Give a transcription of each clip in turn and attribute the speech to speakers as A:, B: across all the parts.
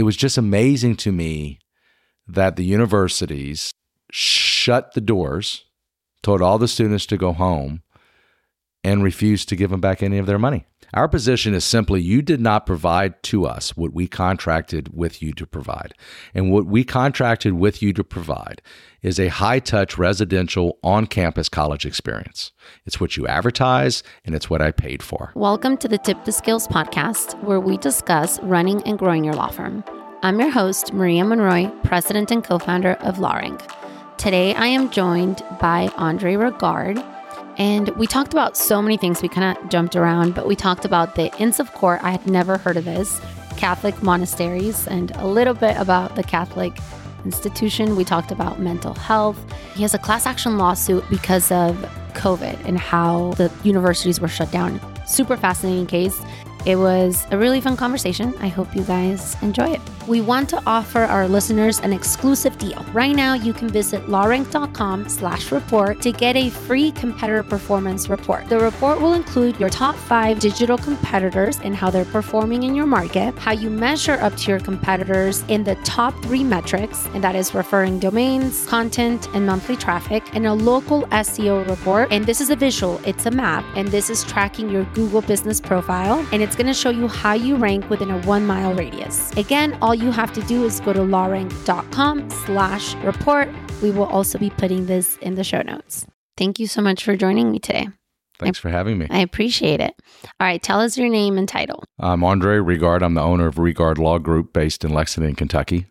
A: it was just amazing to me that the universities shut the doors, told all the students to go home, and refused to give them back any of their money. Our position is simply you did not provide to us what we contracted with you to provide. And what we contracted with you to provide is a high touch residential on campus college experience. It's what you advertise and it's what I paid for.
B: Welcome to the Tip the Scales podcast, where we discuss running and growing your law firm. I'm your host, Maria Monroy, president and co founder of LawRank. Today I am joined by Andre Regard and we talked about so many things. We kind of jumped around, but we talked about the Inns of Court. I had never heard of this, Catholic monasteries, and a little bit about the Catholic institution. We talked about mental health. He has a class action lawsuit because of COVID and how the universities were shut down. Super fascinating case. It was a really fun conversation. I hope you guys enjoy it. We want to offer our listeners an exclusive deal. Right now, you can visit lawrank.com slash report to get a free competitor performance report. The report will include your top five digital competitors and how they're performing in your market, how you measure up to your competitors in the top three metrics, and that is referring domains, content, and monthly traffic, and a local SEO report. And this is a visual, it's a map, and this is tracking your Google business profile, and it's going to show you how you rank within a one mile radius. Again, all you have to do is go to lawrank.com slash report. We will also be putting this in the show notes. Thank you so much for joining me today.
A: Thanks I, for having me.
B: I appreciate it. All right, tell us your name and title.
A: I'm Andre Regard. I'm the owner of Regard Law Group based in Lexington, Kentucky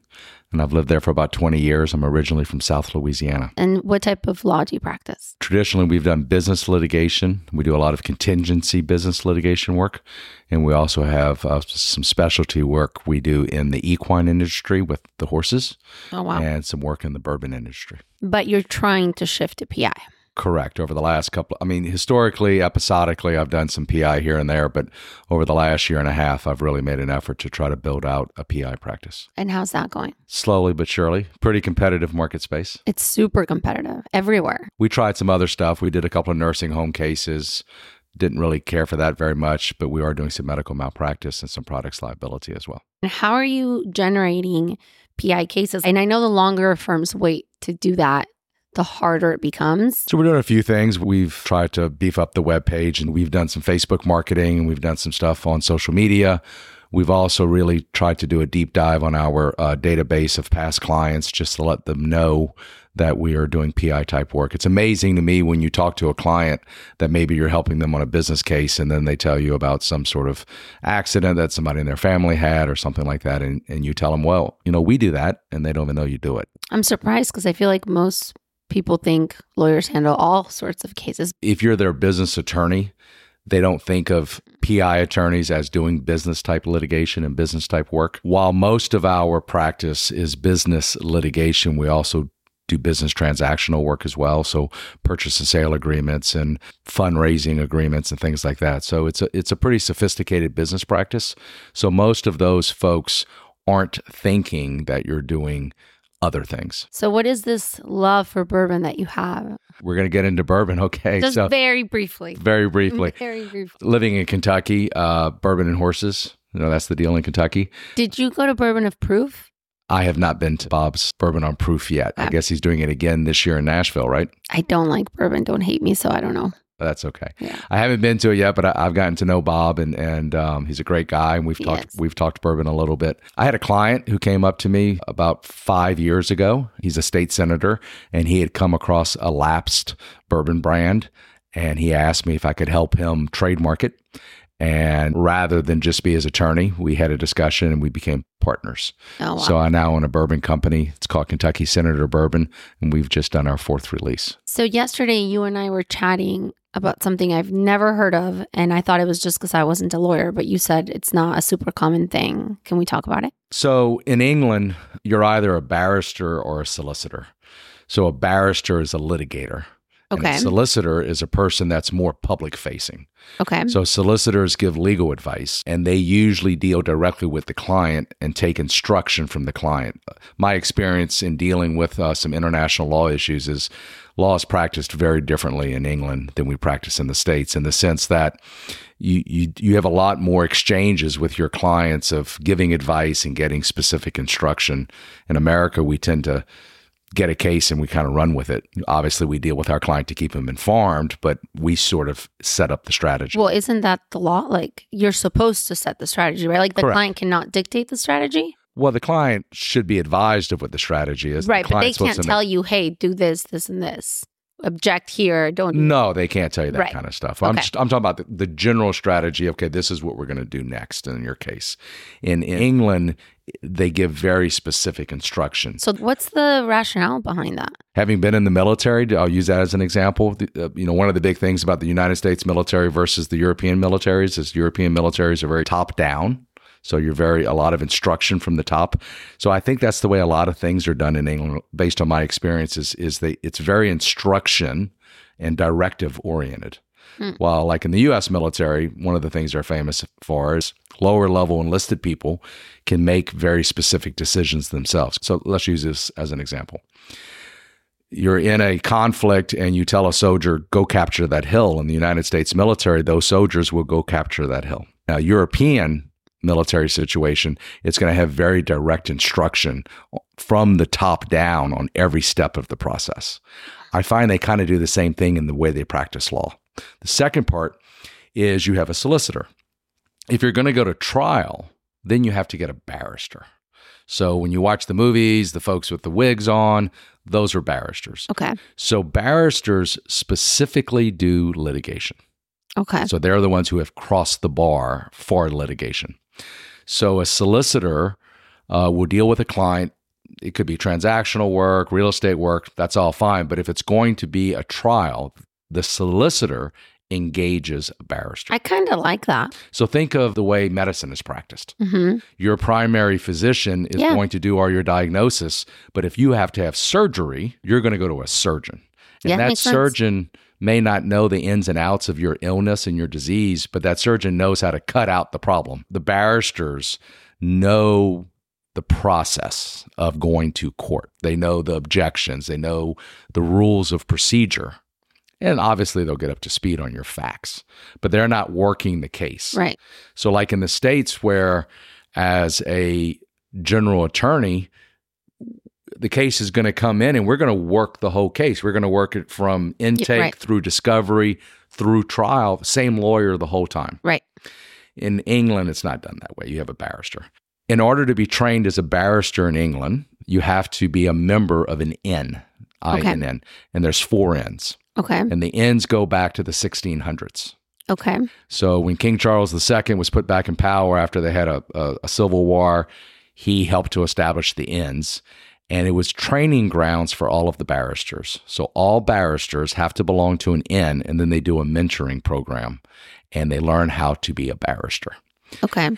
A: and I've lived there for about 20 years. I'm originally from South Louisiana.
B: And what type of law do you practice?
A: Traditionally, we've done business litigation. We do a lot of contingency business litigation work, and we also have uh, some specialty work we do in the equine industry with the horses.
B: Oh, wow.
A: And some work in the bourbon industry.
B: But you're trying to shift to PI.
A: Correct. Over the last couple, I mean, historically, episodically, I've done some PI here and there, but over the last year and a half, I've really made an effort to try to build out a PI practice.
B: And how's that going?
A: Slowly but surely. Pretty competitive market space.
B: It's super competitive everywhere.
A: We tried some other stuff. We did a couple of nursing home cases. Didn't really care for that very much, but we are doing some medical malpractice and some products liability as well.
B: And how are you generating PI cases? And I know the longer firms wait to do that, the harder it becomes.
A: So we're doing a few things. We've tried to beef up the web page and we've done some Facebook marketing and we've done some stuff on social media. We've also really tried to do a deep dive on our uh, database of past clients just to let them know that we are doing PI type work. It's amazing to me when you talk to a client that maybe you're helping them on a business case and then they tell you about some sort of accident that somebody in their family had or something like that. And, and you tell them, well, you know, we do that and they don't even know you do it.
B: I'm surprised because I feel like most people think lawyers handle all sorts of cases.
A: If you're their business attorney, they don't think of PI attorneys as doing business type litigation and business type work. While most of our practice is business litigation, we also do business transactional work as well. So purchase and sale agreements and fundraising agreements and things like that. So it's a it's a pretty sophisticated business practice. So most of those folks aren't thinking that you're doing other things.
B: So, what is this love for bourbon that you have?
A: We're going to get into bourbon. Okay.
B: Just so, very briefly.
A: Very briefly.
B: very briefly.
A: Living in Kentucky, uh, bourbon and horses. You know, that's the deal in Kentucky.
B: Did you go to Bourbon of Proof?
A: I have not been to Bob's Bourbon on Proof yet. I guess he's doing it again this year in Nashville, right?
B: I don't like bourbon. Don't hate me. So I don't know
A: that's okay.
B: Yeah.
A: I haven't been to it yet, but I, have gotten to know Bob, and and um, he's a great guy, and we've talked we've talked bourbon a little bit. I had a client who came up to me about five years ago. He's a state senator, and he had come across a lapsed bourbon brand, and he asked me if I could help him trademark it. And rather than just be his attorney, we had a discussion and we became partners.
B: Oh, wow.
A: So I now own a bourbon company. It's called Kentucky Senator Bourbon, and we've just done our fourth release.
B: So yesterday, you and I were chatting about something I've never heard of. And I thought it was just because I wasn't a lawyer, but you said it's not a super common thing. Can we talk about it?
A: So in England, you're either a barrister or a solicitor. So a barrister is a litigator.
B: Okay.
A: a solicitor is a person that's more public facing.
B: Okay.
A: So solicitors give legal advice and they usually deal directly with the client and take instruction from the client. My experience in dealing with uh, some international law issues is law is practiced very differently in England than we practice in the States in the sense that you, you, you have a lot more exchanges with your clients of giving advice and getting specific instruction. In America, we tend to get a case and we kind of run with it. Obviously, we deal with our client to keep them informed, but we sort of set up the strategy.
B: well, isn't that the law? Like you're supposed to set the strategy, right? Like the
A: Correct.
B: client cannot dictate the strategy.
A: Well, the client should be advised of what the strategy is. The
B: right. But they can't tell
A: know-
B: you, hey, do this, this, and this. Object here. Don't.
A: No, they can't tell you that
B: Right.
A: kind of stuff. I'm
B: Okay.
A: just, I'm talking about the, the general strategy. Okay, this is what we're going to do next. In your case, in, in England, they give very specific instructions.
B: So what's the rationale behind that?
A: Having been in the military, I'll use that as an example. Uh, you know, one of the big things about the United States military versus the European militaries is European militaries are very top down. So you're very a lot of instruction from the top. So I think that's the way a lot of things are done in England, based on my experiences. Is they it's very instruction and directive oriented.
B: Hmm.
A: While like in the U.S. military, one of the things they're famous for is lower level enlisted people can make very specific decisions themselves. So let's use this as an example you're in a conflict and you tell a soldier, go capture that hill. In the United States military, those soldiers will go capture that hill. Now, European military situation, it's going to have very direct instruction from the top down on every step of the process. I find they kind of do the same thing in the way they practice law. The second part is you have a solicitor. If you're going to go to trial, then you have to get a barrister. So when you watch the movies, the folks with the wigs on, those are barristers.
B: Okay.
A: So barristers specifically do litigation.
B: Okay.
A: So they're the ones who have crossed the bar for litigation. So a solicitor uh, will deal with a client. It could be transactional work, real estate work, that's all fine. But if it's going to be a trial, the solicitor engages a barrister.
B: I kind of like that.
A: So think of the way medicine is practiced
B: hmm
A: your primary physician is
B: Yeah.
A: going to do all your diagnosis. But if you have to have surgery, you're going to go to a surgeon. And
B: Yeah,
A: that
B: makes sense.
A: May not know the ins and outs of your illness and your disease, but that surgeon knows how to cut out the problem. The barristers know the process of going to court, they know the objections, they know the rules of procedure. And obviously, they'll get up to speed on your facts, but they're not working the case.
B: Right.
A: So, like in the States, where as a general attorney, the case is going to come in and we're going to work the whole case. We're going to work it from intake
B: right.
A: through discovery through trial, same lawyer the whole time.
B: Right.
A: In England, it's not done that way. You have a barrister. In order to be trained as a barrister in England, you have to be a member of an
B: Okay.
A: INN, and there's four inns.
B: Okay.
A: And the inns go back to the 1600s.
B: Okay.
A: So when King Charles II was put back in power after they had a, a, a civil war, he helped to establish the inns. And it was training grounds for all of the barristers. So all barristers have to belong to an inn, and then they do a mentoring program and they learn how to be a barrister.
B: Okay.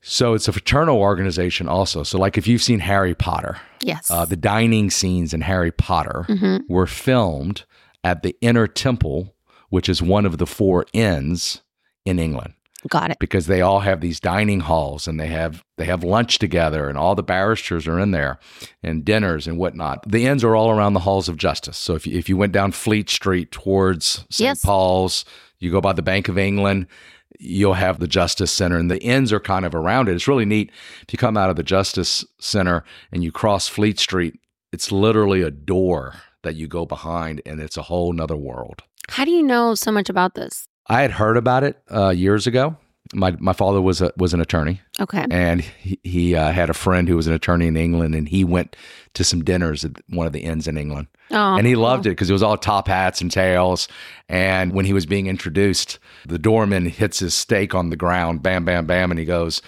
A: So it's a fraternal organization also. So, like if you've seen Harry Potter,
B: Yes.
A: uh, the dining scenes in Harry Potter
B: hmm
A: were filmed at the Inner Temple, which is one of the four inns in England
B: Got it.
A: because they all have these dining halls and they have they have lunch together and all the barristers are in there and dinners and whatnot. The inns are all around the halls of justice. So if you, if you went down Fleet Street towards St.
B: Yes.
A: Paul's, you go by the Bank of England, you'll have the Justice Center and the inns are kind of around it. It's really neat. If you come out of the Justice Center and you cross Fleet Street, it's literally a door that you go behind and it's a whole nother world.
B: How do you know so much about this?
A: I had heard about it uh, years ago. My my father was a, was an attorney,
B: Okay.
A: and he, he uh, had a friend who was an attorney in England, and he went to some dinners at one of the inns in England,
B: Oh,
A: and he loved it because it was all top hats and tails. And when he was being introduced, the doorman hits his steak on the ground, bam, bam, bam, and he goes,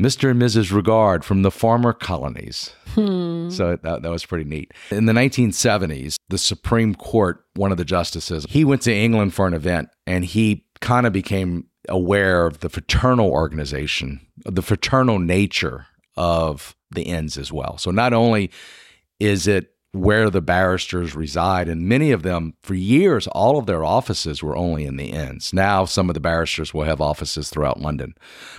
A: "Mr. and Mrs. Regard from the former colonies."
B: Hmm.
A: So that, that was pretty neat. In the 1970s, the Supreme Court, one of the justices, he went to England for an event and he kind of became aware of the fraternal organization, the fraternal nature of the inns as well. So not only is it where the barristers reside. And many of them, for years, all of their offices were only in the inns. Now, some of the barristers will have offices throughout London.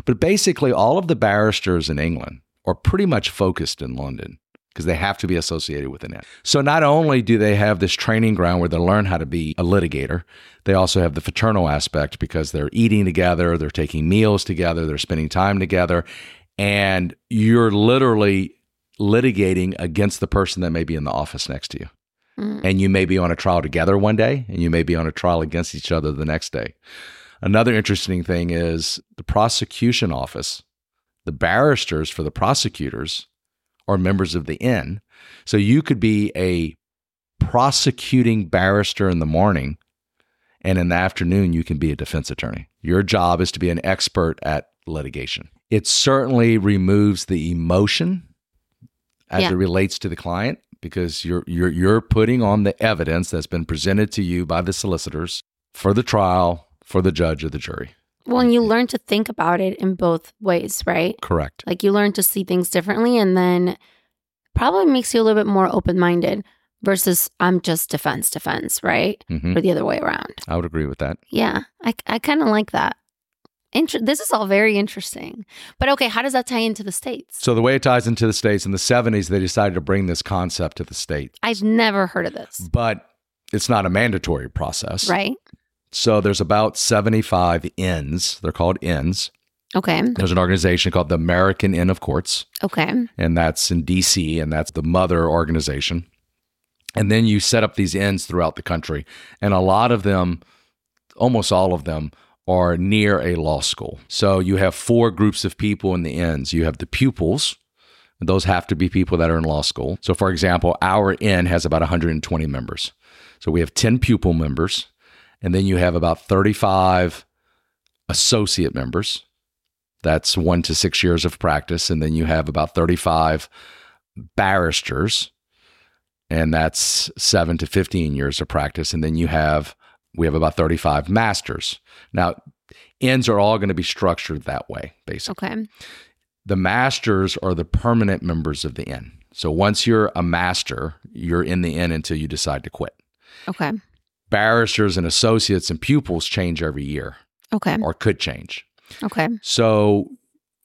A: But basically, all of the barristers in England are pretty much focused in London because they have to be associated with an inn. So not only do they have this training ground where they learn how to be a litigator, they also have the fraternal aspect because they're eating together, they're taking meals together, they're spending time together, and you're literally litigating against the person that may be in the office next to you.
B: Mm.
A: And you may be on a trial together one day, and you may be on a trial against each other the next day. Another interesting thing is the prosecution office, the barristers for the prosecutors are members of the inn. So you could be a prosecuting barrister in the morning, and in the afternoon, you can be a defense attorney. Your job is to be an expert at litigation. It certainly removes the emotion as
B: Yeah.
A: it relates to the client because you're you're you're putting on the evidence that's been presented to you by the solicitors for the trial for the judge or the jury.
B: Well, and you learn to think about it in both ways, right?
A: Correct.
B: Like you learn to see things differently and then probably makes you a little bit more open minded versus I'm just defense, defense, right?
A: hmm
B: Or the other way around.
A: I would agree with that.
B: Yeah, I, I kind of like that. Inter- this is all very interesting. But okay, how does that tie into the States?
A: So the way it ties into the states in the 70s, they decided to bring this concept to the state,
B: I've never heard of this,
A: but it's not a mandatory process.
B: right?
A: So there's about 75 inns. They're called inns.
B: Okay,
A: There's an organization called the American Inn of Courts,
B: okay,
A: and that's in DC, and that's the mother organization. And then you set up these inns throughout the country, and a lot of them, almost all of them, are near a law school. So you have four groups of people in the inns. You have the pupils, those have to be people that are in law school. So, for example, our inn has about 120 members. So we have 10 pupil members, and then you have about 35 associate members. That's one to six years of practice. And then you have about 35 barristers, and that's seven to 15 years of practice. And then you have, we have about 35 masters. Now, inns are all going to be structured that way, basically.
B: okay,
A: The masters are the permanent members of the inn. So once you're a master, you're in the inn until you decide to quit.
B: okay,
A: Barristers and associates and pupils change every year
B: okay,
A: or could change.
B: okay,
A: So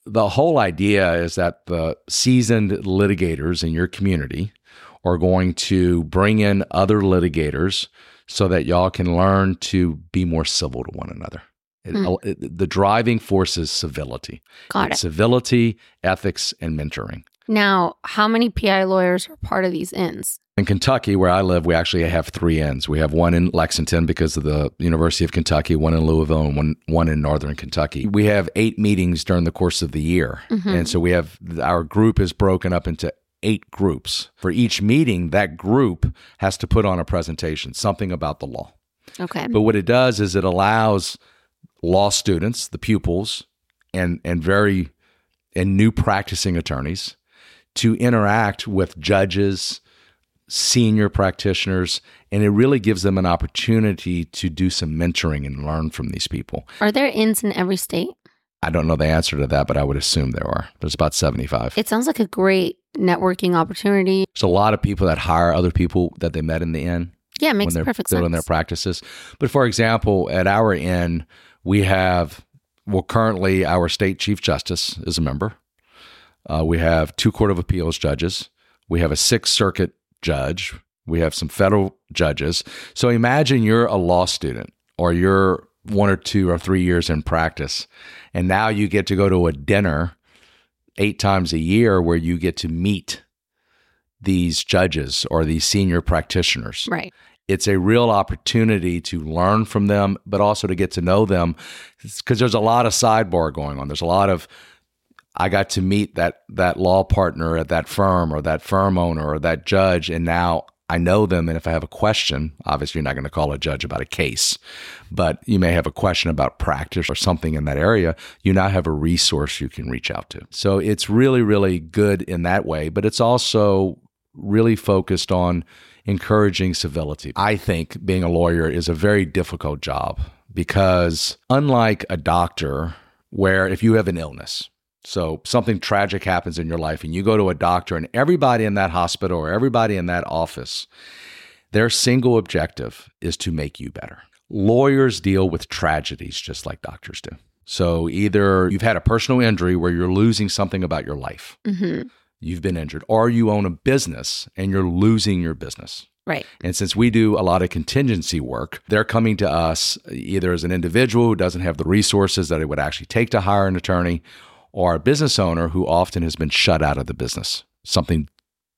A: the whole idea is that the seasoned litigators in your community are going to bring in other litigators so that y'all can learn to be more civil to one another. It-
B: Hmm.
A: it- the driving force is civility.
B: got it.
A: Civility, ethics, and mentoring.
B: Now, how many PI lawyers are part of these inns?
A: In Kentucky, where I live, we actually have three inns. We have one in Lexington because of the University of Kentucky, one in Louisville, and one one in Northern Kentucky. We have eight meetings during the course of the year,
B: Mhm.
A: and so we have our group is broken up into eight groups. For each meeting, that group has to put on a presentation, something about the law.
B: Okay,
A: But what it does is it allows law students, the pupils, and and very and new practicing attorneys to interact with judges, senior practitioners, and it really gives them an opportunity to do some mentoring and learn from these people.
B: are there inns in every state?
A: I don't know the answer to that, but I would assume there are. There's about 75.
B: It sounds like a great networking opportunity.
A: There's a lot of people that hire other people that they met in the inn.
B: Yeah, it makes
A: when they're
B: perfect
A: their practices. But for example, at our inn, we have well, currently our state chief justice is a member. Uh, we have two court of appeals judges. We have a sixth circuit judge. We have some federal judges. So imagine you're a law student or you're one or two or three years in practice, and now you get to go to a dinner eight times a year where you get to meet these judges or these senior practitioners
B: right.
A: it's a real opportunity to learn from them, but also to get to know them because there's a lot of sidebar going on. There's a lot of I got to meet that that law partner at that firm or that firm owner or that judge, and now I know them. And if I have a question, obviously you're not going to call a judge about a case, but you may have a question about practice or something in that area. You now have a resource you can reach out to. So it's really, really good in that way, but it's also really focused on encouraging civility. I think being a lawyer is a very difficult job because, unlike a doctor, where if you have an illness, So something tragic happens in your life and you go to a doctor and everybody in that hospital or everybody in that office, their single objective is to make you better. Lawyers deal with tragedies just like doctors do. So either you've had a personal injury where you're losing something about your life.
B: Mm-hmm.
A: You've been injured or you own a business and you're losing your business.
B: Right.
A: And since we do a lot of contingency work, they're coming to us either as an individual who doesn't have the resources that it would actually take to hire an attorney or a business owner who often has been shut out of the business. Something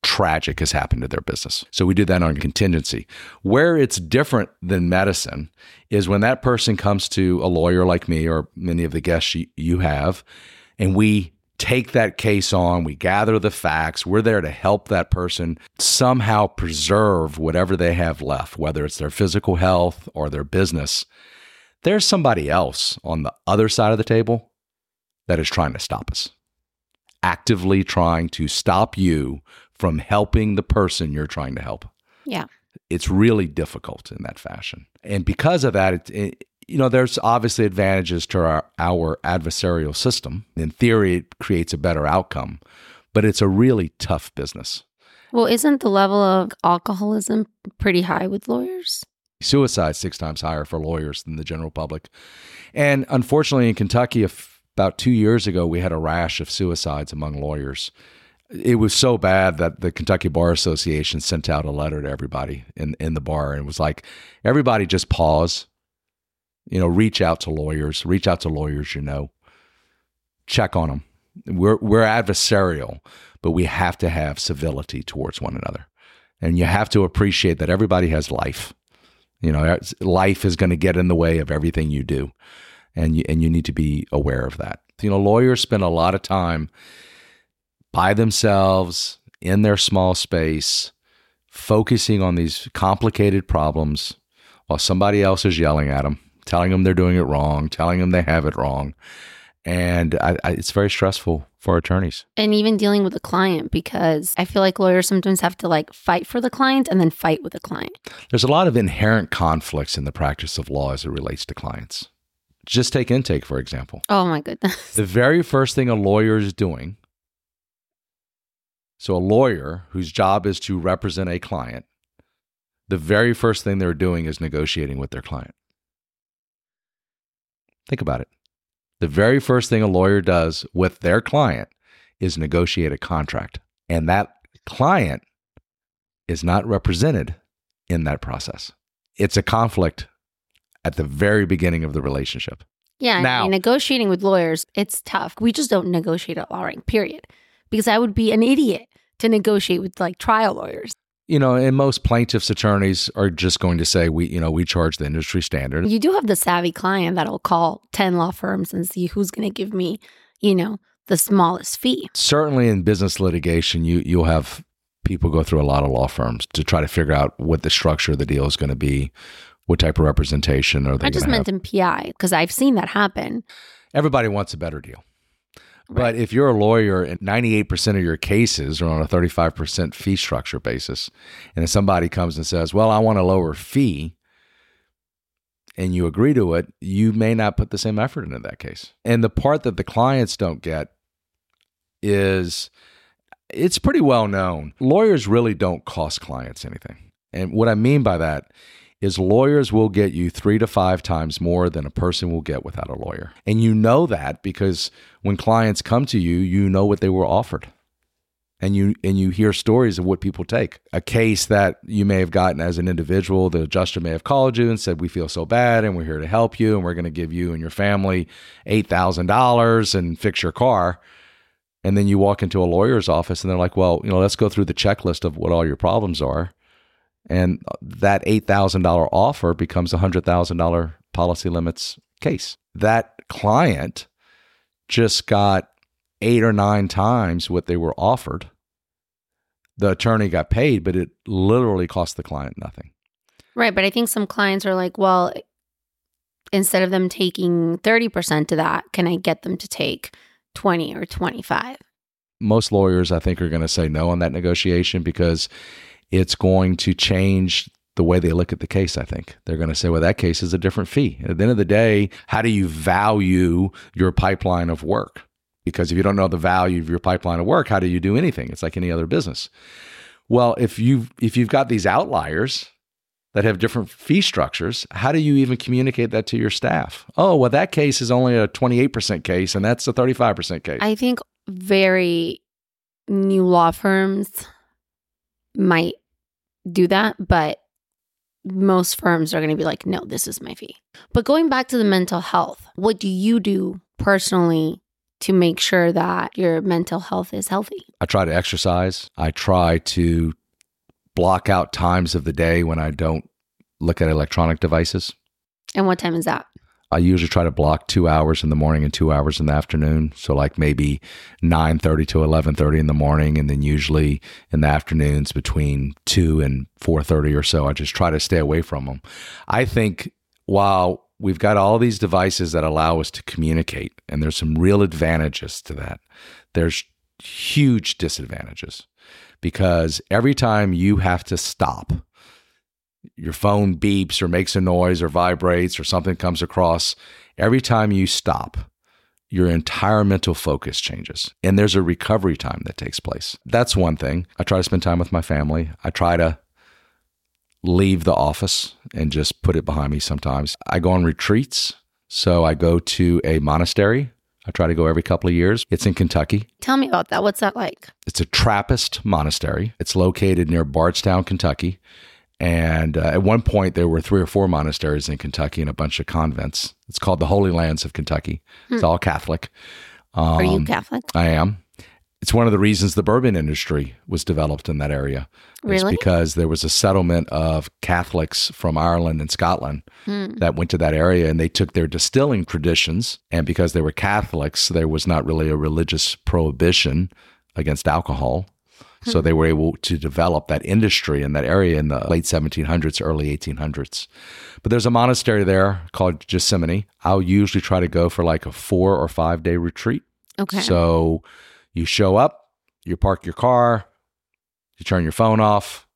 A: tragic has happened to their business. So we do that on contingency. Where it's different than medicine is when that person comes to a lawyer like me or many of the guests you have, and we take that case on, we gather the facts, we're there to help that person somehow preserve whatever they have left, whether it's their physical health or their business. There's somebody else on the other side of the table that is trying to stop us, actively trying to stop you from helping the person you're trying to help.
B: Yeah.
A: It's really difficult in that fashion. And because of that, it, it, you know, there's obviously advantages to our, our adversarial system. In theory, it creates a better outcome, but it's a really tough business.
B: Well, isn't the level of alcoholism pretty high with lawyers?
A: Suicide six times higher for lawyers than the general public. And unfortunately, in Kentucky, about two years ago, we had a rash of suicides among lawyers. It was so bad that the Kentucky Bar Association sent out a letter to everybody in, in the bar and was like, everybody just pause. You know, reach out to lawyers, reach out to lawyers you know, check on them. We're, we're adversarial, but we have to have civility towards one another. And you have to appreciate that everybody has life. You know, life is going to get in the way of everything you do. And you, and you need to be aware of that. You know, lawyers spend a lot of time by themselves in their small space, focusing on these complicated problems while somebody else is yelling at them, telling them they're doing it wrong, telling them they have it wrong. And I, I, it's very stressful for attorneys.
B: And even dealing with a client because I feel like lawyers sometimes have to like fight for the client and then fight with the client.
A: There's a lot of inherent conflicts in the practice of law as it relates to clients. Just take intake, for example.
B: Oh my goodness.
A: The very first thing a lawyer is doing so, a lawyer whose job is to represent a client, the very first thing they're doing is negotiating with their client. Think about it. The very first thing a lawyer does with their client is negotiate a contract. And that client is not represented in that process. It's a conflict at the very beginning of the relationship.
B: Yeah,
A: now,
B: I mean, negotiating with lawyers, it's tough. We just don't negotiate at LawRank, period because I would be an idiot to negotiate with like trial lawyers.
A: You know, and most plaintiffs' attorneys are just going to say, we, you know, we charge the industry standard.
B: You do have the savvy client that'll call 10 law firms and see who's going to give me, you know, the smallest fee.
A: Certainly in business litigation, you, you'll have people go through a lot of law firms to try to figure out what the structure of the deal is going to be, what type of representation are they
B: I just meant
A: have.
B: in PI because I've seen that happen.
A: Everybody wants a better deal. But if you're a lawyer and 98% of your cases are on a 35% fee structure basis, and if somebody comes and says, Well, I want a lower fee, and you agree to it, you may not put the same effort into that case. And the part that the clients don't get is it's pretty well known. Lawyers really don't cost clients anything. And what I mean by that is lawyers will get you three to five times more than a person will get without a lawyer. And you know that because when clients come to you, you know what they were offered. And you and you hear stories of what people take. A case that you may have gotten as an individual, the adjuster may have called you and said, "We feel so bad, and we're here to help you, and we're to give you and your family eight thousand dollars and fix your car." And then you walk into a lawyer's office, and they're like, "Well, you know, let's go through the checklist of what all your problems are." And uh, that $8,000 offer becomes a $100,000 policy limits case. That client just got eight or nine times what they were offered. The attorney got paid, but it literally cost the client nothing.
B: Right. But I think some clients are like, well, instead of them taking 30% of that, can I get them to take 20 or 25?
A: Most lawyers, I think, are going to say no on that negotiation because it's going to change the way they look at the case, I think. They're going to say, well, that case is a different fee. At the end of the day, how do you value your pipeline of work? Because if you don't know the value of your pipeline of work, how do you do anything? It's like any other business. Well, if you've if you've got these outliers that have different fee structures, how do you even communicate that to your staff? Oh, well, that case is only a 28% case and that's a 35% case.
B: I think very new law firms might do that, but most firms are going to be like, no, this is my fee. But going back to the mental health, what do you do personally to make sure that your mental health is healthy?
A: I try to exercise. I try to block out times of the day when I don't look at electronic devices.
B: And what time is that?
A: I usually try to block two hours in the morning and two hours in the afternoon. So like maybe nine thirty to eleven thirty in the morning, and then usually in the afternoons between two and four thirty or so. I just try to stay away from them. I think while we've got all these devices that allow us to communicate, and there's some real advantages to that. There's huge disadvantages because every time you have to stop your phone beeps or makes a noise or vibrates or something comes across, every time you stop, your entire mental focus changes. And there's a recovery time that takes place. That's one thing. I try to spend time with my family. I try to leave the office and just put it behind me sometimes. I go on retreats. So I go to a monastery. I try to go every couple of years. It's in Kentucky.
B: Tell me about that. What's that like?
A: It's a Trappist monastery. It's located near Bardstown, Kentucky. And uh, at one point, there were three or four monasteries in Kentucky and a bunch of convents. It's called the Holy Lands of Kentucky. It's all Catholic.
B: Hmm. Are you
A: Um,
B: Catholic?
A: I am. It's one of the reasons the bourbon industry was developed in that area. It's
B: Really?
A: because there was a settlement of Catholics from Ireland and Scotland
B: Hmm.
A: that went to that area and they took their distilling traditions. And because they were Catholics, there was not really a religious prohibition against alcohol. So they were able to develop that industry in that area in the late 1700s, early 1800s. But there's a monastery there called Gethsemani. I'll usually try to go for like a four or five day retreat.
B: Okay.
A: So you show up, you park your car, you turn your phone off,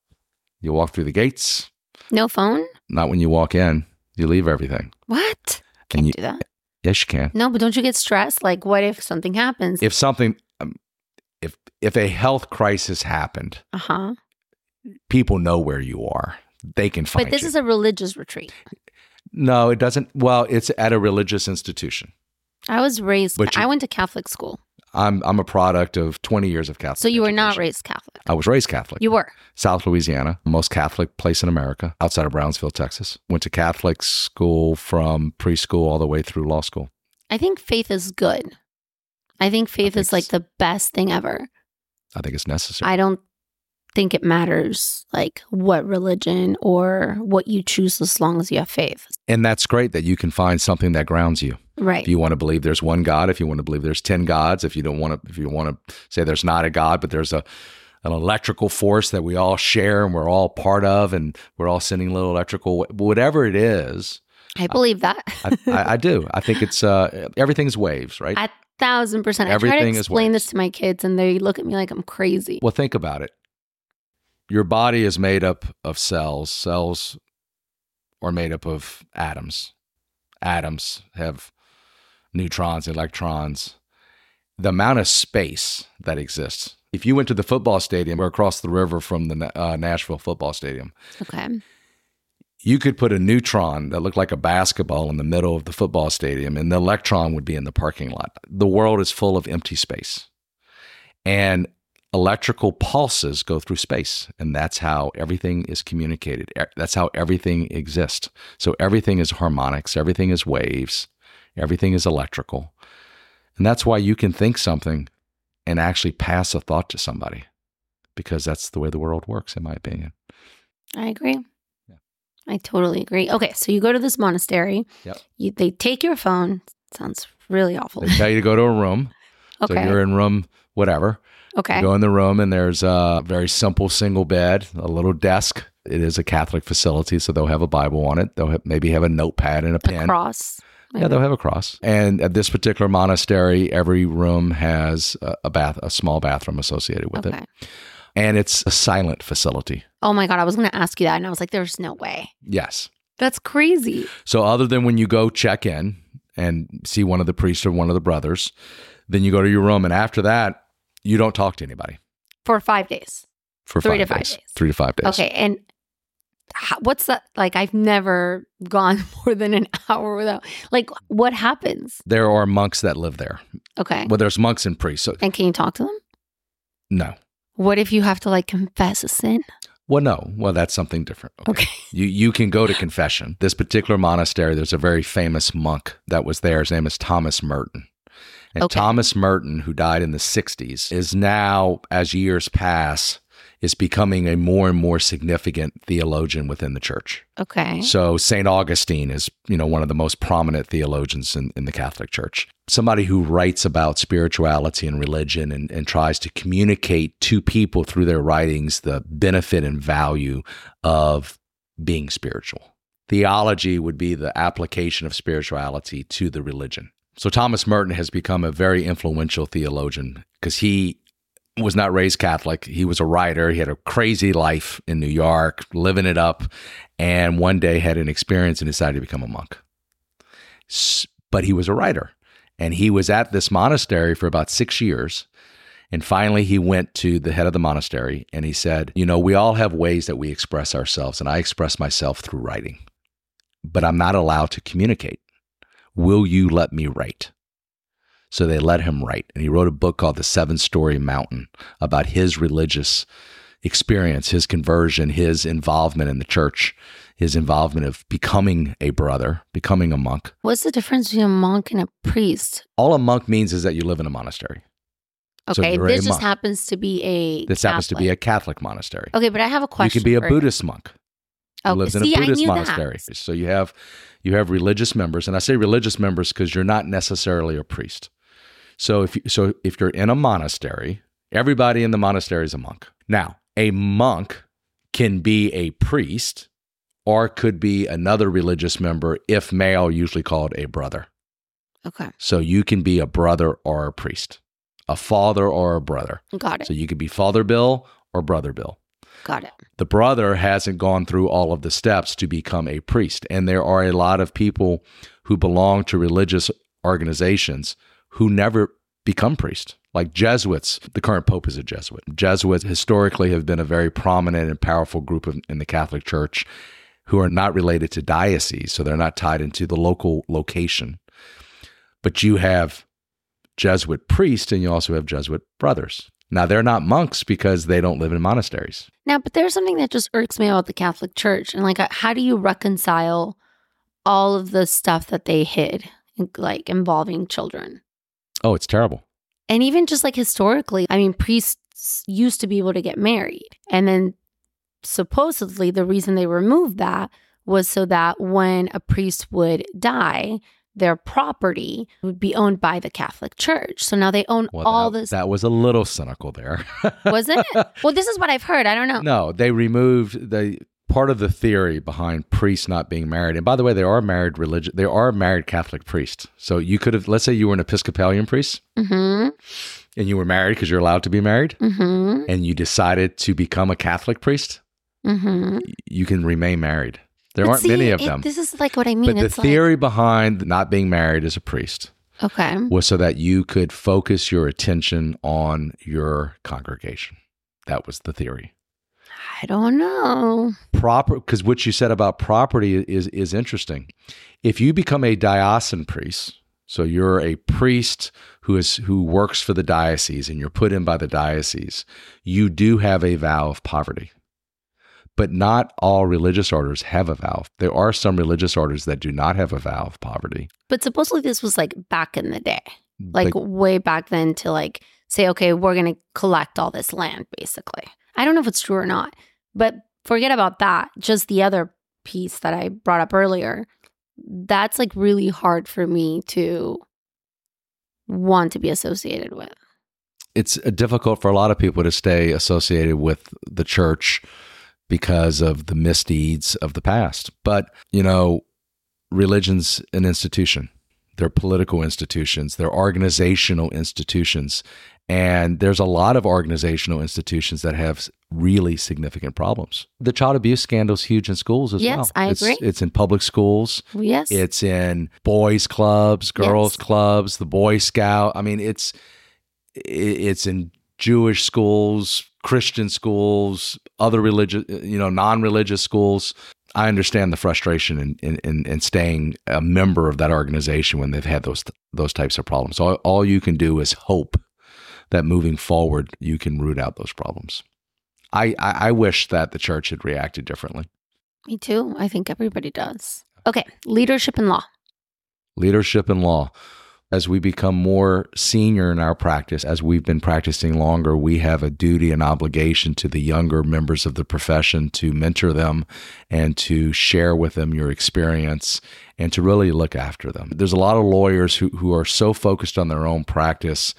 A: you walk through the gates.
B: no phone?
A: Not when you walk in, you leave everything.
B: What? Can't
A: you-
B: do that.
A: Yes, you can.
B: No, but don't you get stressed? Like, what if something happens?
A: If something, if a health crisis happened,
B: uh huh.
A: people know where you are. They can find
B: But this
A: you.
B: is a religious retreat.
A: no, it doesn't. Well, it's at a religious institution.
B: I was raised.
A: But you-
B: I went to Catholic school,
A: I'm I'm a product of 20 years of Catholic.
B: so you were not raised Catholic.
A: I was raised Catholic.
B: You were.
A: South Louisiana, most Catholic place in America, outside of Brownsville, Texas. Went to Catholic school from preschool all the way through law school.
B: I think faith is good. I think faith
A: think
B: is like the best thing ever.
A: I think it's necessary.
B: I don't think it matters like what religion or what you choose as long as you have faith.
A: and that's great that you can find something that grounds you.
B: Right.
A: If you want to believe there's one God, if you want to believe there's 10 gods, if you don't want to if you want to say there's not a God, but there's a an electrical force that we all share and we're all part of and we're all sending little electrical whatever it is.
B: I believe that.
A: I, I, I do. I think it's uh everything's waves, right?
B: Thousand percent. I try to
A: Everything is
B: explain this to my kids and they look at me like I'm crazy.
A: Well, think about it. Your body is made up of cells. Cells are made up of atoms. Atoms have neutrons, electrons. The amount of space that exists. If you went to the football stadium or across the river from the uh, Nashville football stadium,
B: Okay.
A: You could put a neutron that looked like a basketball in the middle of the football stadium, and the electron would be in the parking lot. The world is full of empty space. And electrical pulses go through space, and that's how everything is communicated. That's how everything exists. So everything is harmonics, everything is waves, everything is electrical. And that's why you can think something and actually pass a thought to somebody because that's the way the world works, in my opinion.
B: I agree. I totally agree. Okay, so you go to this monastery.
A: Yep.
B: You, they take your phone. Sounds really awful.
A: They tell you to go to a room.
B: okay.
A: So you're in room whatever.
B: okay.
A: You go in the room and there's a very simple single bed, a little desk. It is a Catholic facility, so they'll have a Bible on it. They'll have, maybe have a notepad and a
B: a
A: pen.
B: cross.
A: Yeah, they'll have a cross. And at this particular monastery, every room has a, a bath, a small bathroom associated with
B: okay.
A: it, and it's a silent facility.
B: Oh my god, I was going to ask you that, and I was like, "There's no way.
A: Yes.
B: That's crazy."
A: So other than when you go check in and see one of the priests or one of the brothers, Then you go to your room, and after that, you don't talk to anybody
B: For five days.
A: for
B: Three to five
A: days.
B: days.
A: Three to five days.
B: Okay. And how, what's that? Like, I've never gone more than an hour without, like, what happens?
A: There are monks that live there.
B: Okay.
A: Well, there's monks and priests. So
B: And can you talk to them?
A: no.
B: What if you have to like confess a sin?
A: Well, no. Well, that's something different.
B: Okay.
A: You you can go to confession. This particular monastery, there's a very famous monk that was there. His name is Thomas Merton. And
B: Okay.
A: Thomas Merton, who died in the 60s, is now, as years pass, is becoming a more and more significant theologian within the church.
B: Okay.
A: So St. Augustine is, you know, one of the most prominent theologians in, in the Catholic Church. Somebody who writes about spirituality and religion and, and tries to communicate to people through their writings the benefit and value of being spiritual. Theology would be the application of spirituality to the religion. So Thomas Merton has become a very influential theologian because he was not raised Catholic. He was a writer. He had a crazy life in New York, living it up, and one day had an experience and decided to become a monk. But he was a writer, and he was at this monastery for about six years. And finally, he went to the head of the monastery and he said, You know, we all have ways that we express ourselves, and I express myself through writing, but I'm not allowed to communicate. Will you let me write? So they let him write. And he wrote a book called The Seven Storey Mountain about his religious experience, his conversion, his involvement in the church, his involvement of becoming a brother, becoming a monk.
B: What's the difference between a monk and a priest?
A: All a monk means is that you live in a monastery.
B: Okay.
A: you're
B: this just
A: monk.
B: happens to be a.
A: This happens to be a
B: Catholic.
A: Catholic monastery.
B: Okay, but I have a question.
A: You can be a Buddhist monk. who
B: Okay,
A: lives in a Buddhist monastery.
B: That.
A: So you have you have religious members, and I say religious members because you're not necessarily a priest. So if you, so if you're in a monastery, everybody in the monastery is a monk. Now, a monk can be a priest or could be another religious member if male, usually called a brother.
B: Okay,
A: So you can be a brother or a priest, a father or a brother.
B: got it.
A: So you could be Father Bill or Brother Bill
B: got it.
A: the brother hasn't gone through all of the steps to become a priest. And there are a lot of people who belong to religious organizations who never become priests. Like Jesuits, the current pope is a Jesuit. Jesuits historically have been a very prominent and powerful group of, in the Catholic Church who are not related to diocese, so they're not tied into the local location. But you have Jesuit priests and you also have Jesuit brothers. Now, they're not monks because they don't live in monasteries.
B: Now, but there's something that just irks me about the Catholic Church, and like, how do you reconcile all of the stuff that they hid, like involving children?
A: Oh, it's terrible.
B: And even just like historically, I mean, priests used to be able to get married. And then supposedly the reason they removed that was so that when a priest would die, their property would be owned by the Catholic Church. So now they own
A: Well,
B: all
A: that,
B: this.
A: that was a little cynical there.
B: Wasn't it? Well, this is what I've heard. I don't know.
A: no, they removed the part of the theory behind priests not being married. And by the way, there are married religion. There are married Catholic priests. So you could have, let's say, you were an Episcopalian priest
B: Mm-hmm.
A: and you were married because you're allowed to be married,
B: Mm-hmm.
A: and you decided to become a Catholic priest.
B: Mm-hmm.
A: You can remain married. There
B: But
A: aren't
B: see,
A: many of
B: it-
A: them.
B: This is like what I mean.
A: but the
B: it's
A: theory behind not being married as a priest
B: okay.
A: was so that you could focus your attention on your congregation. That was the theory.
B: I don't know.
A: proper because what you said about property is is interesting. If you become a diocesan priest, so you're a priest who is who works for the diocese and you're put in by the diocese, you do have a vow of poverty. But not all religious orders have a vow. There are some religious orders that do not have a vow of poverty.
B: But supposedly this was like back in the day. like
A: But
B: way back then to like say, okay, we're going to collect all this land, basically. I don't know if it's true or not, but forget about that. Just the other piece that I brought up earlier, that's like really hard for me to want to be associated with.
A: it's uh, difficult for a lot of people to stay associated with the church because of the misdeeds of the past. But, you know, religion's an institution. They're political institutions, they're organizational institutions, And there's a lot of organizational institutions that have really significant problems. The child abuse scandal is huge in schools as
B: Yes,
A: well.
B: I
A: it's,
B: agree.
A: It's in public schools.
B: Yes.
A: It's in boys clubs, girls
B: Yes.
A: clubs, the Boy Scout. I mean, it's it's in Jewish schools, Christian schools, other religious, you know, non-religious schools. I understand the frustration in, in, in, in staying a member of that organization when they've had those those types of problems. All, all you can do is hope that moving forward you can root out those problems. I, I, I wish that the church had reacted differently.
B: Me too. I think everybody does. Okay. Leadership and law.
A: leadership and law. As we become more senior in our practice, as we've been practicing longer, we have a duty and obligation to the younger members of the profession to mentor them and to share with them your experience and to really look after them. There's a lot of lawyers who, who are so focused on their own practice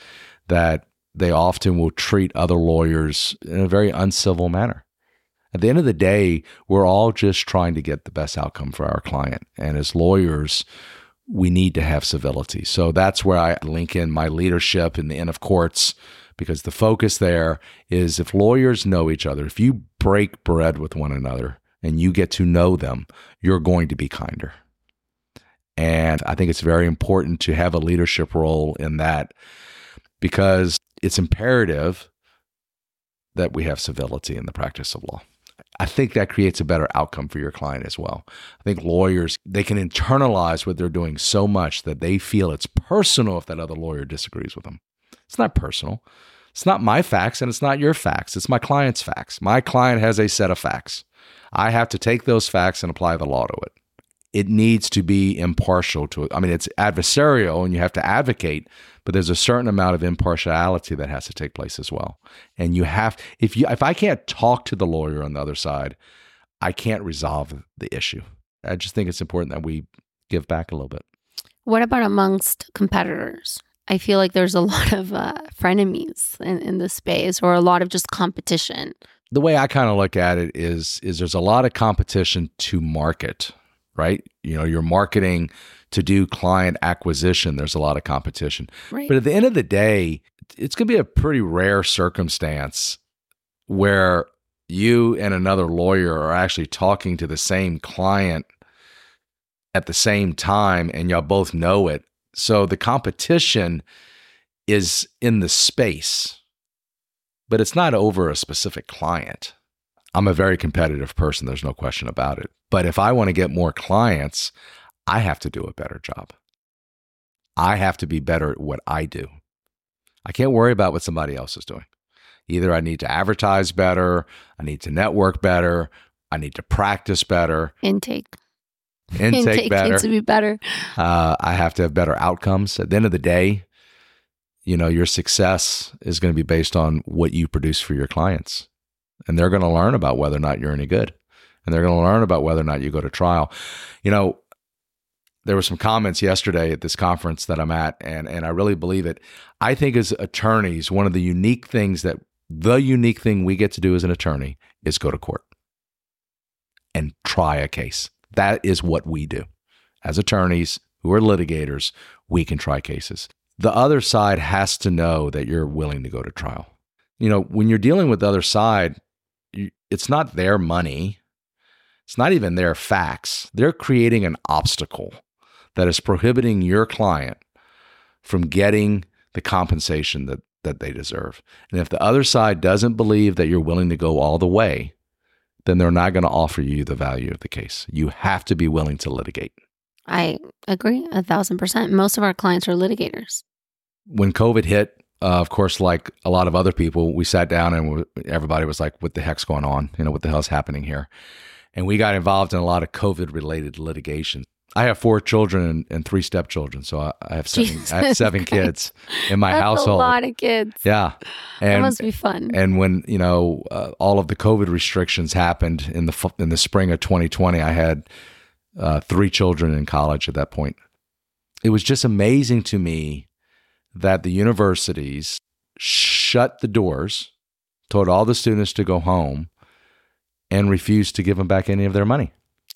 A: that they often will treat other lawyers in a very uncivil manner. At the end of the day, we're all just trying to get the best outcome for our client. And as lawyers, we need to have civility. So that's where I link in my leadership in the Inn of Courts because the focus there is if lawyers know each other, if you break bread with one another and you get to know them, you're going to be kinder. And I think it's very important to have a leadership role in that because it's imperative that we have civility in the practice of law. I think that creates a better outcome for your client as well. I think lawyers, they can internalize what they're doing so much that they feel it's personal if that other lawyer disagrees with them. It's not personal. It's not my facts and it's not your facts. It's my client's facts. My client has a set of facts. I have to take those facts and apply the law to it. It needs to be impartial to it. I mean, it's adversarial and you have to advocate, but there's a certain amount of impartiality that has to take place as well. And you have if you if I can't talk to the lawyer on the other side, I can't resolve the issue. I just think it's important that we give back a little bit.
B: What about amongst competitors? I feel like there's a lot of uh, frenemies in, in this space or a lot of just competition.
A: The way I kind of look at it is is there's a lot of competition to market, right? You know, you're marketing to do client acquisition, there's a lot of competition.
B: Right.
A: But at the end of the day, it's going to be a pretty rare circumstance where you and another lawyer are actually talking to the same client at the same time and y'all both know it. So the competition is in the space, but it's not over a specific client. I'm a very competitive person, there's no question about it. But if I want to get more clients, I have to do a better job. I have to be better at what I do. I can't worry about what somebody else is doing. Either I need to advertise better, I need to network better, I need to practice better,
B: Intake.
A: intake, better.
B: needs to be better.
A: Uh, I have to have better outcomes. At the end of the day, you know, your success is going to be based on what you produce for your clients. And they're going to learn about whether or not you're any good. And they're going to learn about whether or not you go to trial. You know, there were some comments yesterday at this conference that I'm at, and, and I really believe it. I think as attorneys, one of the unique things that the unique thing we get to do as an attorney is go to court and try a case. That is what we do. As attorneys who are litigators, we can try cases. The other side has to know that you're willing to go to trial. You know, when you're dealing with the other side, it's not their money. It's not even their facts. They're creating an obstacle that is prohibiting your client from getting the compensation that, that they deserve. And if the other side doesn't believe that you're willing to go all the way, then they're not going to offer you the value of the case. You have to be willing to litigate.
B: I agree a thousand percent. Most of our clients are litigators.
A: When COVID hit, uh, of course, like a lot of other people, we sat down and everybody was like, "What the heck's going on? You know, what the hell's happening here?" And we got involved in a lot of COVID-related litigation. I have four children and, and three stepchildren, so I, I have seven. I have seven kids in my household.
B: a lot of kids.
A: Yeah,
B: that
A: and
B: must be fun.
A: and when you know uh, all of the COVID restrictions happened in the in the spring of 2020, I had uh, three children in college at that point. It was just amazing to me that the universities shut the doors, told all the students to go home, and refused to give them back any of their money.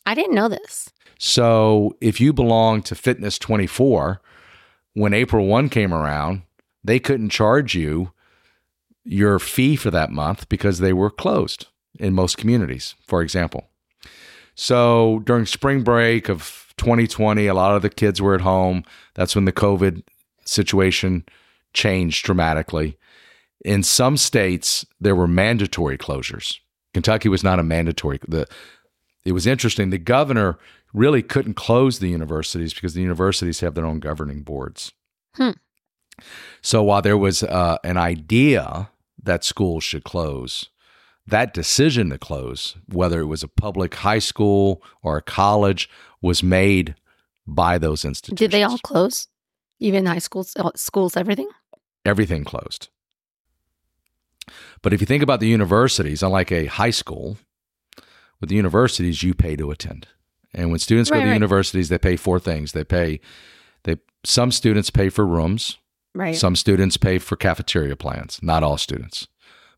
B: I didn't know this.
A: So if you belong to Fitness 24, when April 1 came around, they couldn't charge you your fee for that month because they were closed in most communities, for example. So during spring break of 2020, a lot of the kids were at home. That's when the COVID situation changed dramatically. In some states, there were mandatory closures. Kentucky was not a mandatory. The it was interesting. The governor really couldn't close the universities because the universities have their own governing boards.
B: Hmm.
A: So while there was uh, an idea that schools should close, that decision to close, whether it was a public high school or a college, was made by those institutions.
B: Did they all close? Even high schools, uh, schools, everything?
A: Everything closed. But if you think about the universities, unlike a high school, with the universities, you pay to attend. And when students go to
B: right.
A: universities, they pay four things. They pay, they some students pay for rooms,
B: Right.
A: some students pay for cafeteria plans, not all students.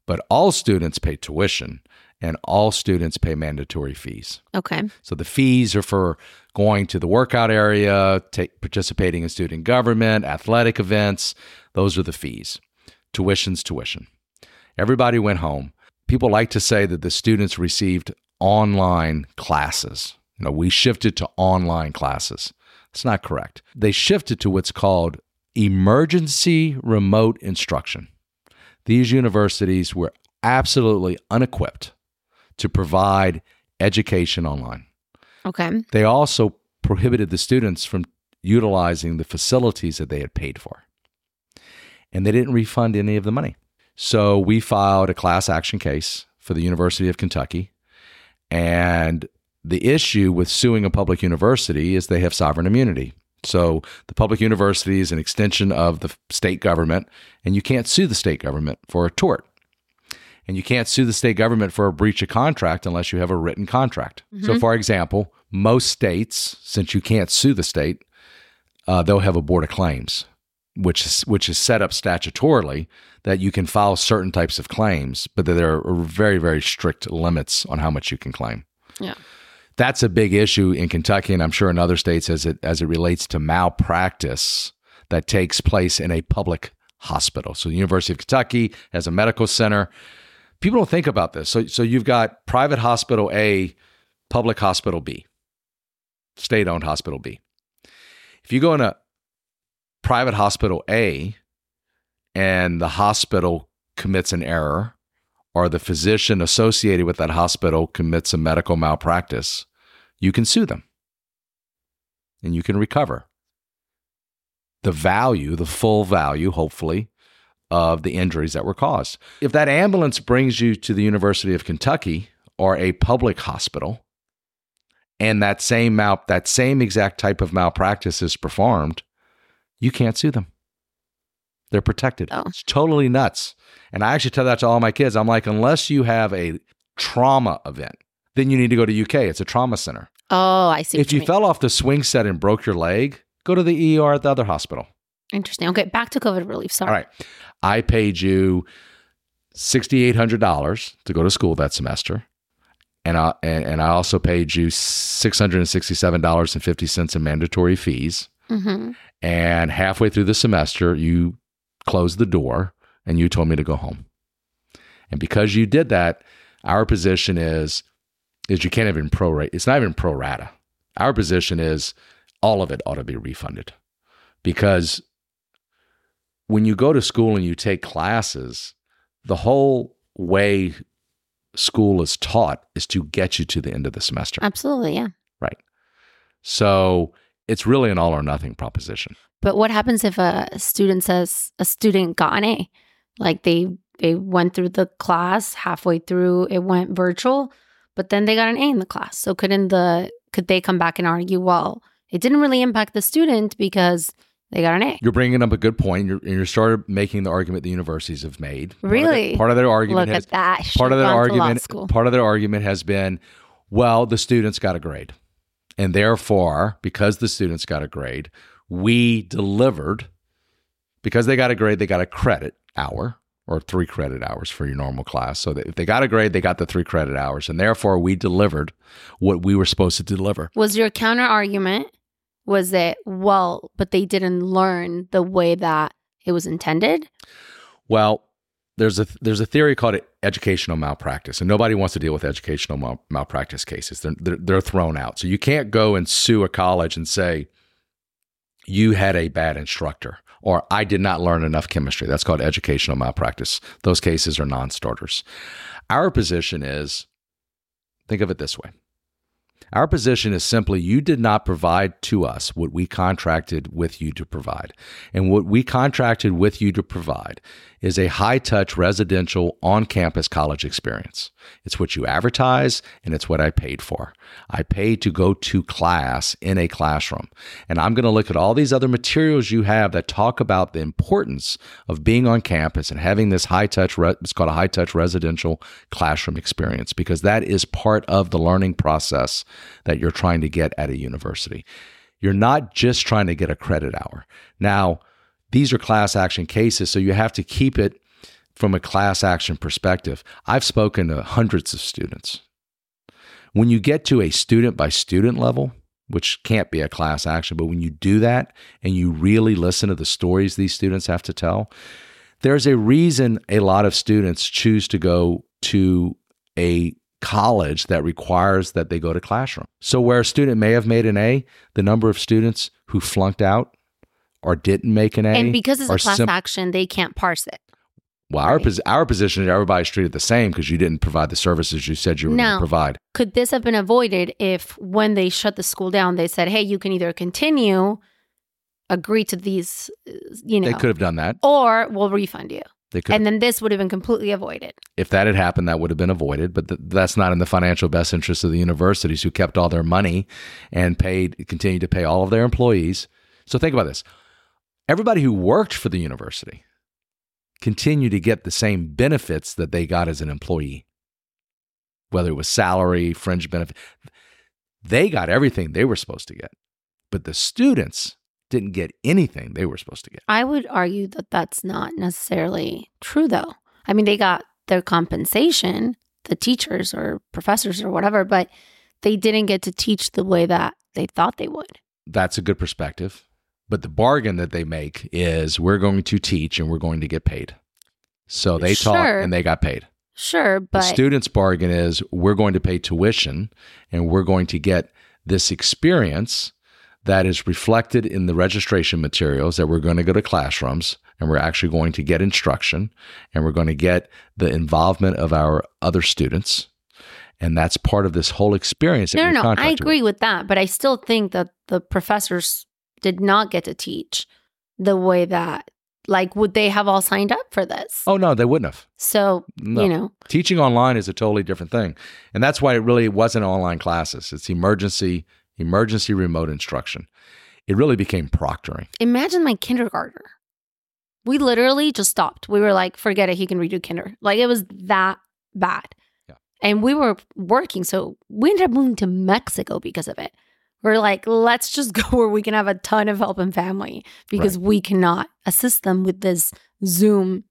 A: But all students pay tuition and all students pay mandatory fees.
B: okay.
A: So the fees are for going to the workout area, take, participating in student government, athletic events. Those are the fees. Tuition's tuition. Everybody went home. People like to say that the students received online classes. You know, we shifted to online classes. That's not correct. They shifted to what's called emergency remote instruction. These universities were absolutely unequipped to provide education online.
B: Okay.
A: They also prohibited the students from utilizing the facilities that they had paid for. And they didn't refund any of the money. So we filed a class action case for the University of Kentucky. And the issue with suing a public university is they have sovereign immunity. So the public university is an extension of the state government, and you can't sue the state government for a tort. And you can't sue the state government for a breach of contract unless you have a written contract. So, for example, most states, since you can't sue the state, uh, they'll have a board of claims, which is which is set up statutorily that you can file certain types of claims, but that there are very very strict limits on how much you can claim.
B: Yeah.
A: That's a big issue in Kentucky, and I'm sure in other states as it as it relates to malpractice that takes place in a public hospital. So, the University of Kentucky has a medical center. People don't think about this. So, so you've got private hospital A, public hospital B, state owned hospital B. If you go in a private hospital A and the hospital commits an error, or the physician associated with that hospital commits a medical malpractice, you can sue them and you can recover the value, the full value, hopefully, of the injuries that were caused. If that ambulance brings you to the University of Kentucky or a public hospital, and that same mal- that same exact type of malpractice is performed, you can't sue them. They're protected.
B: Oh.
A: It's totally nuts. And I actually tell that to all my kids. I'm like, unless you have a trauma event, then you need to go to UK. It's a trauma center.
B: Oh, I see.
A: if you
B: mean.
A: fell off the swing set and broke your leg, go to the ER at the other hospital.
B: Interesting. Okay, back to COVID relief. Sorry.
A: All right. I paid you $6,800 to go to school that semester. And I, and, and I also paid you $667.50 in mandatory fees.
B: Mm-hmm.
A: And halfway through the semester, you closed the door and you told me to go home. And because you did that, our position is is you can't even prorate. It's not even pro rata. Our position is all of it ought to be refunded because when you go to school and you take classes, the whole way school is taught is to get you to the end of the semester.
B: Absolutely. Yeah. Right.
A: So it's really an all or nothing proposition.
B: But what happens if a student says a student got an A? Like they they went through the class halfway through, it went virtual, but then they got an A in the class. So couldn't the could they come back and argue, well, it didn't really impact the student because they got an A?
A: You're bringing up a good point. You're, and you're started making the argument the universities have made. Part of their-
B: Really?
A: part of their argument
B: Look
A: has
B: at that.
A: part of their
B: Should've gone to law
A: argument part of their argument has been well the students got a grade and therefore because the students got a grade we delivered because they got a grade they got a credit hour or three credit hours for your normal class so that if they got a grade they got the three credit hours and therefore we delivered what we were supposed to deliver
B: Was your counter argument was that well, but they didn't learn the way that it was intended?
A: well there's a there's a theory called educational malpractice, and nobody wants to deal with educational mal- malpractice cases. They're, they're they're thrown out. So you can't go and sue a college and say you had a bad instructor or I did not learn enough chemistry. That's called educational malpractice. Those cases are non-starters. Our position is think of it this way. Our position is simply you did not provide to us what we contracted with you to provide. And what we contracted with you to provide is a high touch residential on campus college experience. It's what you advertise and it's what I paid for. I paid to go to class in a classroom. And I'm going to look at all these other materials you have that talk about the importance of being on campus and having this high touch, it's called a high touch residential classroom experience because that is part of the learning process that you're trying to get at a university. You're not just trying to get a credit hour. Now, these are class action cases, so you have to keep it from a class action perspective. I've spoken to hundreds of students. When you get to a student by student level, which can't be a class action, but when you do that and you really listen to the stories these students have to tell, there's a reason a lot of students choose to go to a college that requires that they go to classroom. So where a student may have made an A, the number of students who flunked out or didn't make an A,
B: and because it's a class
A: sim-
B: action, they can't parse it.
A: well, our
B: Right.
A: pos- our position is everybody's treated the same because you didn't provide the services you said you were going to provide.
B: Could this have been avoided if, when they shut the school down, they said, "Hey, you can either continue, agree to these, you know,
A: They could have done that.
B: or we'll refund you,"
A: They could.
B: and then this would have been completely avoided.
A: if that had happened, that would have been avoided. But th- that's not in the financial best interest of the universities who kept all their money and paid, continued to pay all of their employees. So think about this: everybody who worked for the university continued to get the same benefits that they got as an employee, whether it was salary, fringe benefit. They got everything they were supposed to get, but the students didn't get anything they were supposed to get.
B: I would argue that that's not necessarily true, though. I mean, they got their compensation, the teachers or professors or whatever, but they didn't get to teach the way that they thought they would.
A: that's a good perspective. But the bargain that they make is we're going to teach and we're going to get paid. So they taught and they got paid.
B: Sure, but The
A: student's bargain is we're going to pay tuition and we're going to get this experience that is reflected in the registration materials that we're going to go to classrooms and we're actually going to get instruction and we're going to get the involvement of our other students. And that's part of this whole experience.
B: no, no, no. I
A: contracted with.
B: agree with that, but I still think that the professors did not get to teach the way that, like, would they have all signed up for this?
A: Oh, no, they wouldn't have.
B: So,
A: No.
B: you know,
A: teaching online is a totally different thing and that's why it really wasn't online classes it's emergency emergency remote instruction it really became proctoring
B: imagine my kindergartner. We literally just stopped. We were like, forget it. He can redo kinder. Like, it was that bad.
A: Yeah.
B: And we were working. So we ended up moving to Mexico because of it. We're like, let's just go where we can have a ton of help and family because we cannot assist them with this Zoom,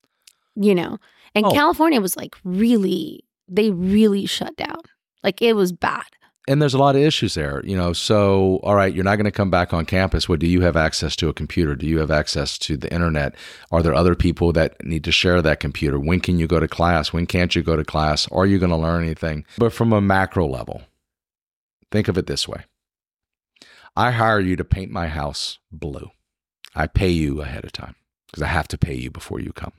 B: you know. And
A: Oh.
B: California was like really, they really shut down. Like it was bad.
A: and there's a lot of issues there you know? So all right you're not going to come back on campus. Well do you have access to a computer? Do you have access to the internet? Are there other people that need to share that computer? When can you go to class? When can't you go to class? Are you going to learn anything? But from a macro level think of it this way i hire you to paint my house blue i pay you ahead of time because i have to pay you before you come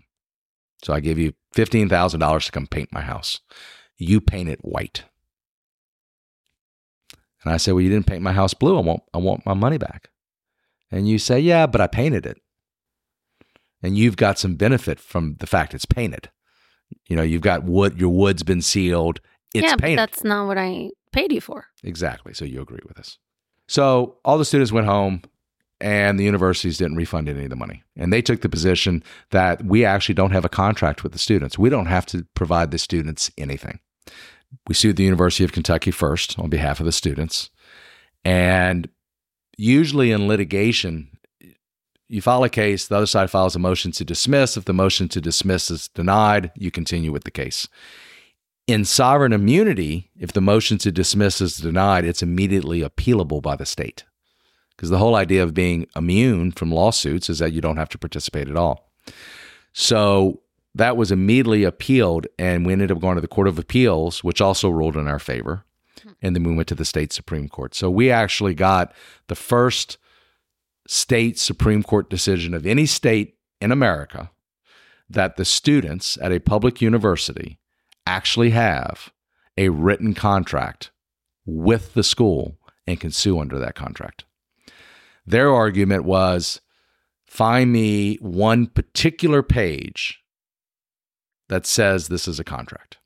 A: so i give you $15000 to come paint my house you paint it white and I say, "Well, you didn't paint my house blue. I want I want my money back." And you say, "Yeah, but I painted it." And you've got some benefit from the fact it's painted. You know, you've got wood. Your wood's been sealed. It's
B: yeah,
A: painted.
B: but that's not what I paid you for.
A: Exactly. So you agree with this. So all the students went home and the universities didn't refund any of the money. And they took the position that we actually don't have a contract with the students. We don't have to provide the students anything. We sued the University of Kentucky first on behalf of the students. And usually in litigation, you file a case, the other side files a motion to dismiss. If the motion to dismiss is denied, you continue with the case. In sovereign immunity, if the motion to dismiss is denied, it's immediately appealable by the state. Because the whole idea of being immune from lawsuits is that you don't have to participate at all. So that was immediately appealed, and we ended up going to the Court of Appeals, which also ruled in our favor. And then we went to the state Supreme Court. So we actually got the first state Supreme Court decision of any state in America that the students at a public university actually have a written contract with the school and can sue under that contract. Their argument was find me one particular page that says this is a contract.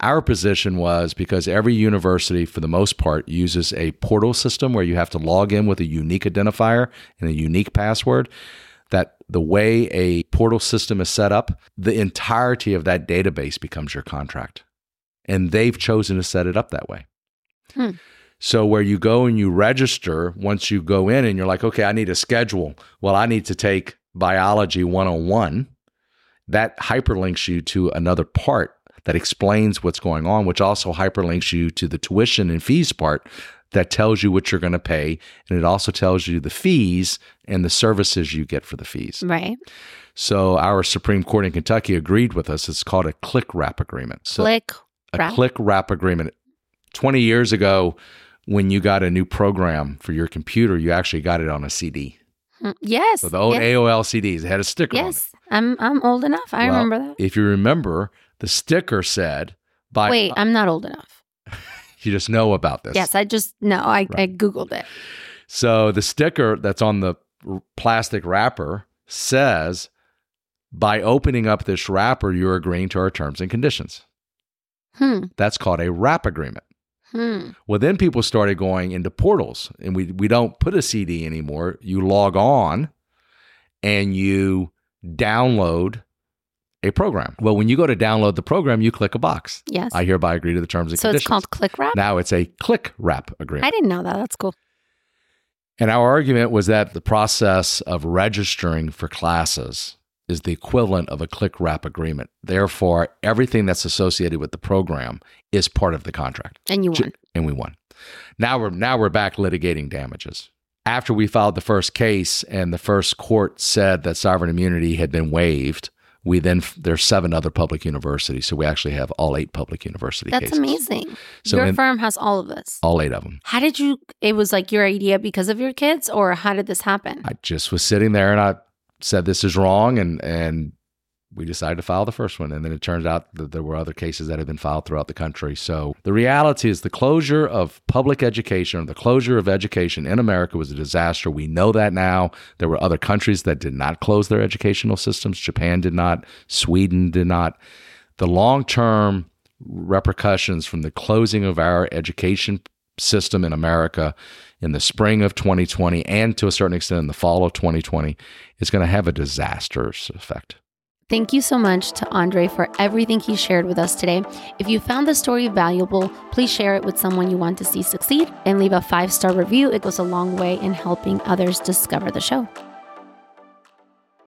A: Our position was because every university, for the most part, uses a portal system where you have to log in with a unique identifier and a unique password. The way a portal system is set up, the entirety of that database becomes your contract. And they've chosen to set it up that way.
B: Hmm.
A: So, where you go and you register, once you go in and you're like, okay, I need a schedule. Well, I need to take biology 101. That hyperlinks you to another part that explains what's going on, which also hyperlinks you to the tuition and fees part that tells you what you're going to pay. And it also tells you the fees and the services you get for the fees.
B: Right.
A: So our Supreme Court in Kentucky agreed with us. It's called a click wrap agreement. So
B: Click.
A: a
B: wrap.
A: click wrap agreement. 20 years ago, when you got a new program for your computer, you actually got it on a CD.
B: Hmm. Yes.
A: So the old
B: yes.
A: AOL CDs it had a sticker on it.
B: Yes. I'm I'm old enough. I
A: Well,
B: remember that.
A: If you remember, the sticker said, "By
B: Wait, I'm not old enough.
A: you just know about this."
B: Yes, I just know. I, I googled it.
A: So the sticker that's on the plastic wrapper says, "By opening up this wrapper, you're agreeing to our terms and conditions."
B: Hmm.
A: That's called a wrap agreement.
B: Hmm.
A: Well, then people started going into portals, and we we don't put a CD anymore. You log on, and you download a program. Well, when you go to download the program, you click a box.
B: Yes.
A: I hereby agree to the terms and
B: so
A: conditions.
B: So it's called click wrap.
A: now it's a click wrap agreement.
B: I didn't know that. That's cool.
A: And our argument was that the process of registering for classes is the equivalent of a click wrap agreement. Therefore, everything that's associated with the program is part of the contract.
B: And you won.
A: And we won. Now we're now we're back litigating damages. After we filed the first case and the first court said that sovereign immunity had been waived, we then there's seven other public universities, so we actually have all eight public university
B: That's
A: cases.
B: amazing.
A: So
B: your
A: in-
B: firm has all of this.
A: All eight of them.
B: How did you? It was like your idea because of your kids, or how did this happen?
A: I just was sitting there and I said this is wrong and and we decided to file the first one and then it turns out that there were other cases that had been filed throughout the country. So the reality is the closure of public education or the closure of education in America was a disaster. We know that now. There were other countries that did not close their educational systems. Japan did not, Sweden did not. The long-term repercussions from the closing of our education system in America in the spring of 2020 and to a certain extent in the fall of 2020 is going to have a disastrous effect.
B: Thank you so much to Andre for everything he shared with us today. If you found the story valuable, please share it with someone you want to see succeed and leave a five star review. It goes a long way in helping others discover the show.